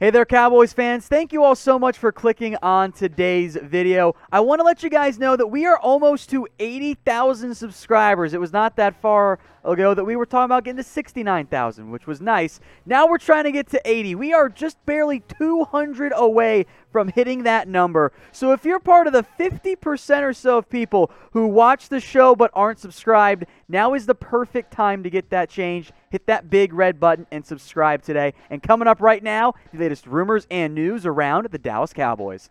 Hey there, Cowboys fans. Thank you all so much for clicking on today's video. I want to let you guys know that we are almost to 80,000 subscribers. It was not that far ago that we were talking about getting to 69,000, which was nice. Now we're trying to get to 80. We are just barely 200 away from hitting that number. So if you're part of the 50% or so of people who watch the show but aren't subscribed, now is the perfect time to get that change. Hit that big red button and subscribe today. And coming up right now, the latest rumors and news around the Dallas Cowboys.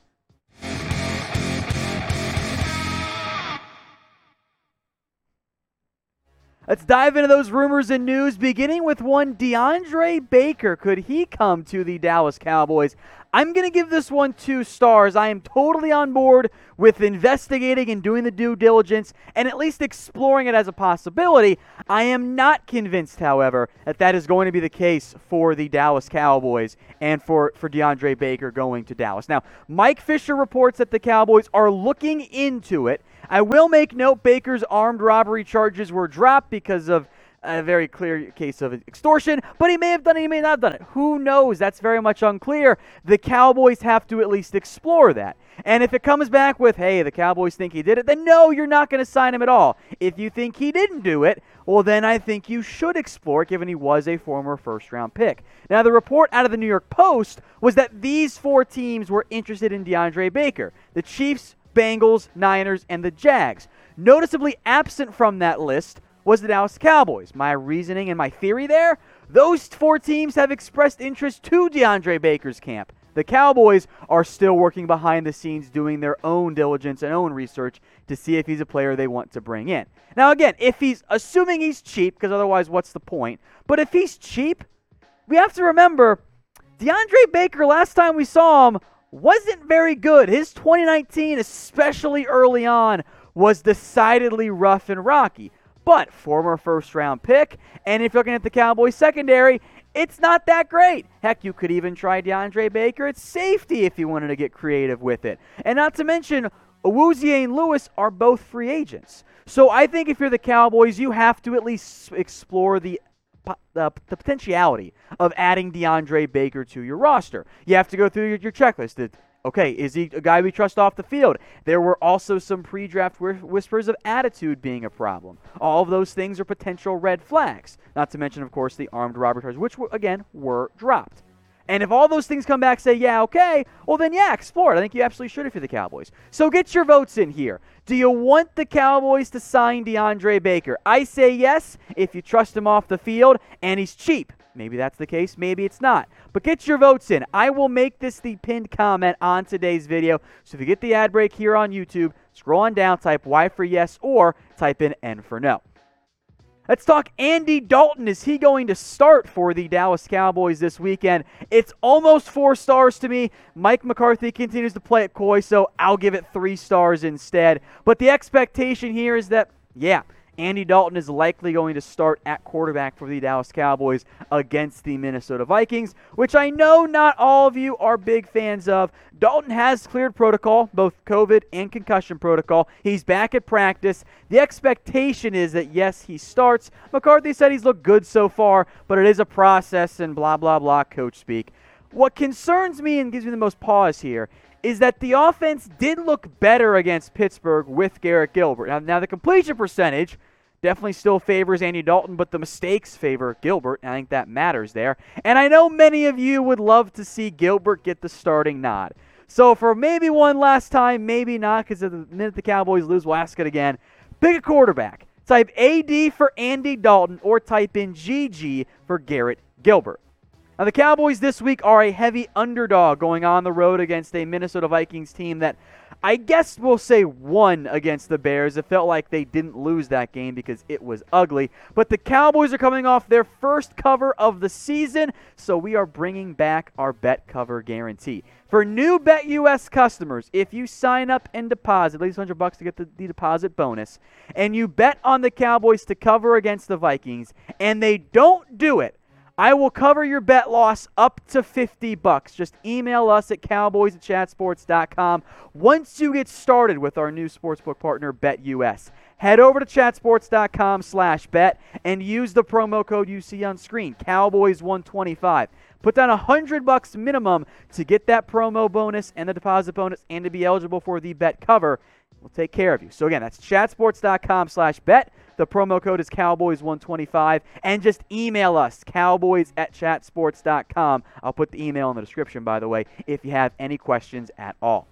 Let's dive into those rumors and news, beginning with one DeAndre Baker. Could he come to the Dallas Cowboys? I'm going to give this one two stars. I am totally on board with investigating and doing the due diligence and at least exploring it as a possibility. I am not convinced, however, that that is going to be the case for the Dallas Cowboys and for, for DeAndre Baker going to Dallas. Now, Mike Fisher reports that the Cowboys are looking into it I will make note Baker's armed robbery charges were dropped because of a very clear case of extortion, but he may have done it, he may not have done it. Who knows? That's very much unclear. The Cowboys have to at least explore that. And if it comes back with, hey, the Cowboys think he did it, then no, you're not going to sign him at all. If you think he didn't do it, well, then I think you should explore given he was a former first round pick. Now, the report out of the New York Post was that these four teams were interested in DeAndre Baker the Chiefs, Bengals, Niners, and the Jags. Noticeably absent from that list was the Dallas Cowboys. My reasoning and my theory there those four teams have expressed interest to DeAndre Baker's camp. The Cowboys are still working behind the scenes doing their own diligence and own research to see if he's a player they want to bring in. Now, again, if he's assuming he's cheap, because otherwise, what's the point? But if he's cheap, we have to remember DeAndre Baker, last time we saw him, wasn't very good. His 2019, especially early on, was decidedly rough and rocky. But former first round pick, and if you're looking at the Cowboys secondary, it's not that great. Heck, you could even try DeAndre Baker at safety if you wanted to get creative with it. And not to mention, Awuzie and Lewis are both free agents. So I think if you're the Cowboys, you have to at least explore the the, potentiality of adding DeAndre Baker to your roster. You have to go through your, your checklist. Okay, is he a guy we trust off the field? There were also some pre draft whispers of attitude being a problem. All of those things are potential red flags. Not to mention, of course, the armed robbery charges, which, again, were dropped. And if all those things come back, say, yeah, okay, well, then, yeah, explore it. I think you absolutely should if you're the Cowboys. So get your votes in here. Do you want the Cowboys to sign DeAndre Baker? I say yes if you trust him off the field and he's cheap. Maybe that's the case, maybe it's not. But get your votes in. I will make this the pinned comment on today's video. So if you get the ad break here on YouTube, scroll on down, type Y for yes, or type in N for no. Let's talk Andy Dalton. Is he going to start for the Dallas Cowboys this weekend? It's almost four stars to me. Mike McCarthy continues to play it coy, so I'll give it three stars instead. But the expectation here is that, yeah, Andy Dalton is likely going to start at quarterback for the Dallas Cowboys against the Minnesota Vikings, which I know not all of you are big fans of. Dalton has cleared protocol, both COVID and concussion protocol. He's back at practice. The expectation is that, yes, he starts. McCarthy said he's looked good so far, but it is a process and blah, blah, blah, coach speak. What concerns me and gives me the most pause here is that the offense did look better against Pittsburgh with Garrett Gilbert. Now, now the completion percentage definitely still favors Andy Dalton, but the mistakes favor Gilbert. I think that matters there. And I know many of you would love to see Gilbert get the starting nod. So for maybe one last time, maybe not, because at the minute the Cowboys lose, we'll ask it again. Pick a quarterback. Type AD for Andy Dalton or type in GG for Garrett Gilbert. Now, the Cowboys this week are a heavy underdog going on the road against a Minnesota Vikings team that I guess we'll say won against the Bears. It felt like they didn't lose that game because it was ugly. But the Cowboys are coming off their first cover of the season, so we are bringing back our bet cover guarantee. For new BetUS customers, if you sign up and deposit, at least 100 bucks to get the, the deposit bonus, and you bet on the Cowboys to cover against the Vikings, and they don't do it, I will cover your bet loss up to 50 bucks. Just email us at cowboys at chatsports.com once you get started with our new sportsbook partner, BetUS. Head over to chatsports.com slash bet and use the promo code you see on screen, Cowboys125. Put down a hundred bucks minimum to get that promo bonus and the deposit bonus and to be eligible for the bet cover. We'll take care of you. So again, that's chatsports.com slash bet. The promo code is Cowboys125. And just email us, cowboys at chatsports.com. I'll put the email in the description, by the way, if you have any questions at all.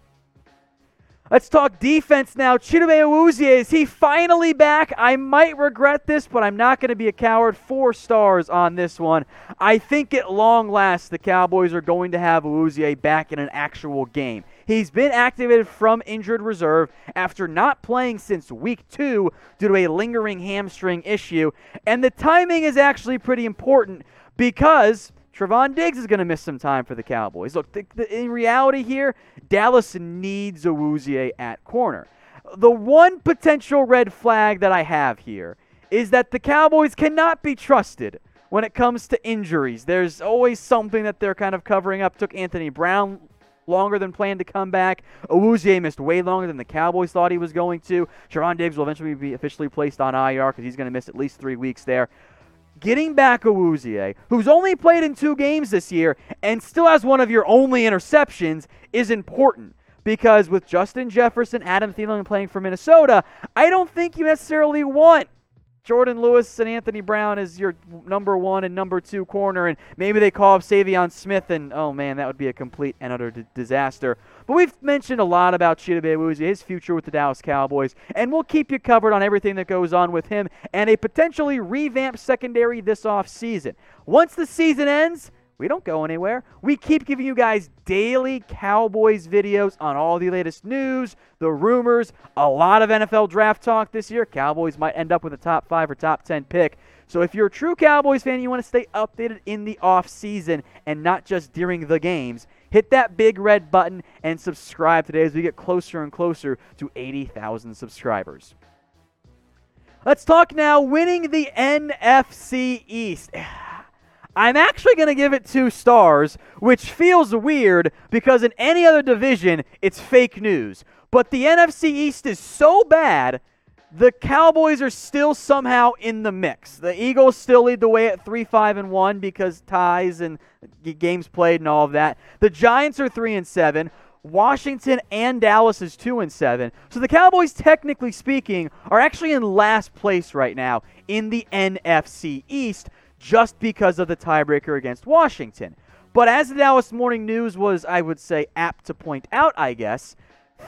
Let's talk defense now. Chidobe Awuzie, is he finally back? I might regret this, but I'm not going to be a coward. Four stars on this one. I think at long last the Cowboys are going to have Awuzie back in an actual game. He's been activated from injured reserve after not playing since week two due to a lingering hamstring issue. And the timing is actually pretty important because Trevon Diggs is going to miss some time for the Cowboys. Look, the, the, in reality here, Dallas needs Awuzie at corner. The one potential red flag that I have here is that the Cowboys cannot be trusted when it comes to injuries. There's always something that they're kind of covering up. Took Anthony Brown longer than planned to come back. Awuzie missed way longer than the Cowboys thought he was going to. Trevon Diggs will eventually be officially placed on IR because he's going to miss at least three weeks there getting back Awuzie, who's only played in two games this year and still has one of your only interceptions, is important. Because with Justin Jefferson, Adam Thielen playing for Minnesota, I don't think you necessarily want Jourdan Lewis and Anthony Brown is your number one and number two corner, and maybe they call up Saivion Smith, and oh man, that would be a complete and utter d- disaster. But we've mentioned a lot about Chidobe Awuzie, his future with the Dallas Cowboys, and we'll keep you covered on everything that goes on with him and a potentially revamped secondary this off season. Once the season ends, we don't go anywhere. We keep giving you guys daily Cowboys videos on all the latest news, the rumors, a lot of NFL draft talk this year. Cowboys might end up with a top five or top 10 pick. So if you're a true Cowboys fan, you want to stay updated in the off season and not just during the games, hit that big red button and subscribe today as we get closer and closer to 80,000 subscribers. Let's talk now winning the NFC East. I'm actually going to give it two stars, which feels weird because in any other division, it's fake news. But the NFC East is so bad, the Cowboys are still somehow in the mix. The Eagles still lead the way at 3 5 and 1 because ties and games played and all of that. The Giants are 3 and 7. Washington and Dallas is 2 and 7. So the Cowboys technically speaking are actually in last place right now in the NFC East just because of the tiebreaker against Washington. But as the Dallas Morning News was, I would say, apt to point out, I guess,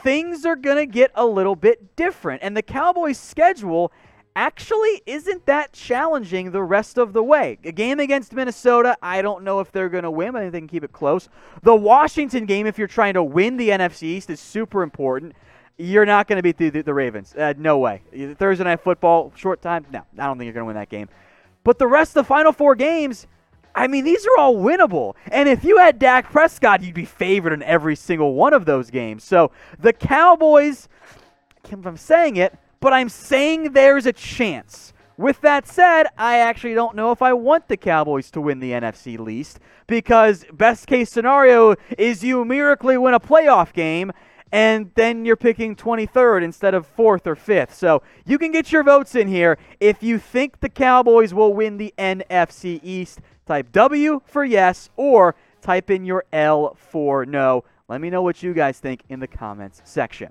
things are going to get a little bit different. And the Cowboys' schedule actually isn't that challenging the rest of the way. A game against Minnesota, I don't know if they're going to win, but I think they can keep it close. The Washington game, if you're trying to win the NFC East, is super important. You're not going to beat the, the, the Ravens. Uh, no way. Thursday Night Football, short time. No, I don't think you're going to win that game. But the rest of the final four games, I mean, these are all winnable. And if you had Dak Prescott, you'd be favored in every single one of those games. So the Cowboys, I can't I'm saying it, but I'm saying there's a chance. With that said, I actually don't know if I want the Cowboys to win the NFC least because best case scenario is you miraculously win a playoff game and then you're picking 23rd instead of 4th or 5th. So you can get your votes in here. If you think the Cowboys will win the NFC East, type W for yes or type in your L for no. Let me know what you guys think in the comments section.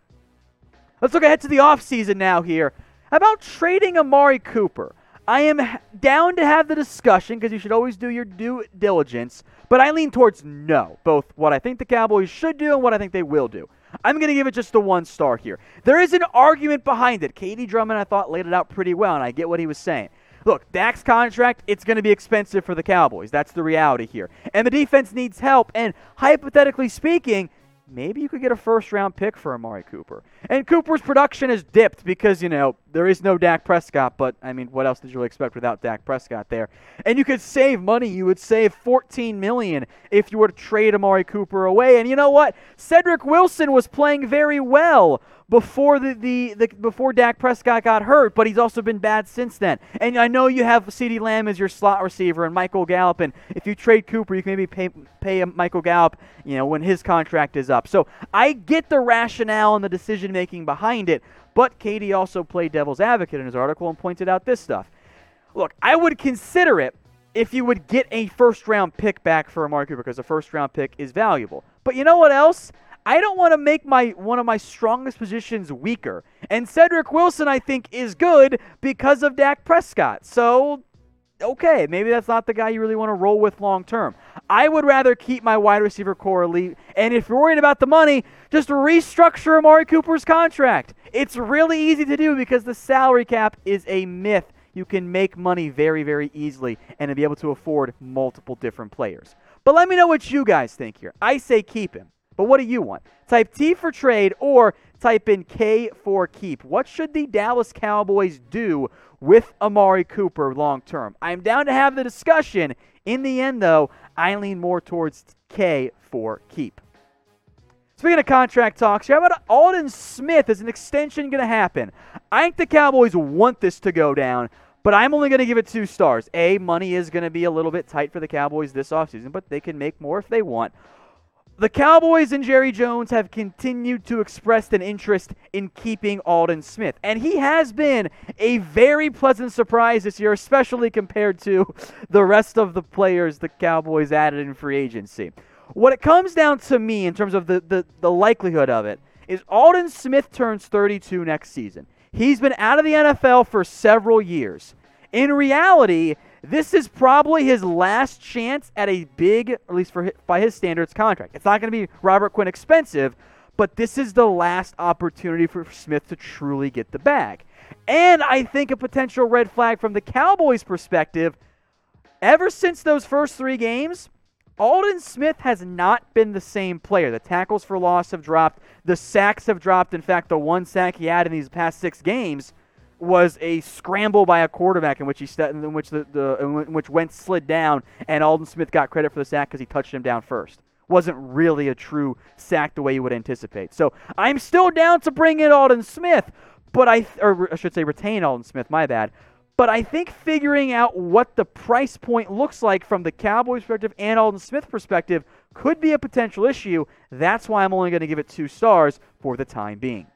Let's look ahead to the offseason now here. How about trading Amari Cooper? I am down to have the discussion because you should always do your due diligence, but I lean towards no, both what I think the Cowboys should do and what I think they will do. I'm going to give it just the one star here. There is an argument behind it. KD Drummond, I thought, laid it out pretty well, and I get what he was saying. Look, Dak's contract, it's going to be expensive for the Cowboys. That's the reality here. And the defense needs help. And hypothetically speaking, maybe you could get a first round pick for Amari Cooper. And Cooper's production has dipped because, you know, there is no Dak Prescott, but I mean, what else did you really expect without Dak Prescott there? And you could save money. You would save 14 million if you were to trade Amari Cooper away. And you know what? Cedric Wilson was playing very well before the, the, the before Dak Prescott got hurt, but he's also been bad since then. And I know you have CeeDee Lamb as your slot receiver and Michael Gallup, and if you trade Cooper, you can maybe pay pay Michael Gallup, you know, when his contract is up. So I get the rationale and the decision making behind it, but KD also played devil's advocate in his article and pointed out this stuff. Look, I would consider it if you would get a first round pick back for Amari Cooper because a first round pick is valuable. But you know what else? I don't want to make my one of my strongest positions weaker. And Cedric Wilson, I think, is good because of Dak Prescott. So, okay, maybe that's not the guy you really want to roll with long term. I would rather keep my wide receiver core elite. And if you're worried about the money, just restructure Amari Cooper's contract. It's really easy to do because the salary cap is a myth. You can make money very, very easily and to be able to afford multiple different players. But let me know what you guys think here. I say keep him. But what do you want? Type T for trade or type in K for keep. What should the Dallas Cowboys do with Amari Cooper long term? I'm down to have the discussion. In the end, though, I lean more towards K for keep. Speaking of contract talks, how about Aldon Smith? Is an extension going to happen? I think the Cowboys want this to go down, but I'm only going to give it two stars. A, money is going to be a little bit tight for the Cowboys this offseason, but they can make more if they want. The Cowboys and Jerry Jones have continued to express an interest in keeping Aldon Smith, and he has been a very pleasant surprise this year, especially compared to the rest of the players the Cowboys added in free agency. What it comes down to me in terms of the, the, the likelihood of it is Aldon Smith turns 32 next season. He's been out of the NFL for several years. In reality, this is probably his last chance at a big, at least for by his standards, contract. It's not going to be Robert Quinn expensive, but this is the last opportunity for Smith to truly get the bag. And I think a potential red flag from the Cowboys' perspective, ever since those first three games, Aldon Smith has not been the same player. The tackles for loss have dropped, the sacks have dropped. In fact, the one sack he had in these past six games was a scramble by a quarterback in which he st- in which the, the in which Wentz slid down and Aldon Smith got credit for the sack because he touched him down first. Wasn't really a true sack the way you would anticipate. So I'm still down to bring in Aldon Smith, but I or I should say retain Aldon Smith. My bad. But I think figuring out what the price point looks like from the Cowboys perspective and Aldon Smith perspective could be a potential issue. That's why I'm only going to give it two stars for the time being.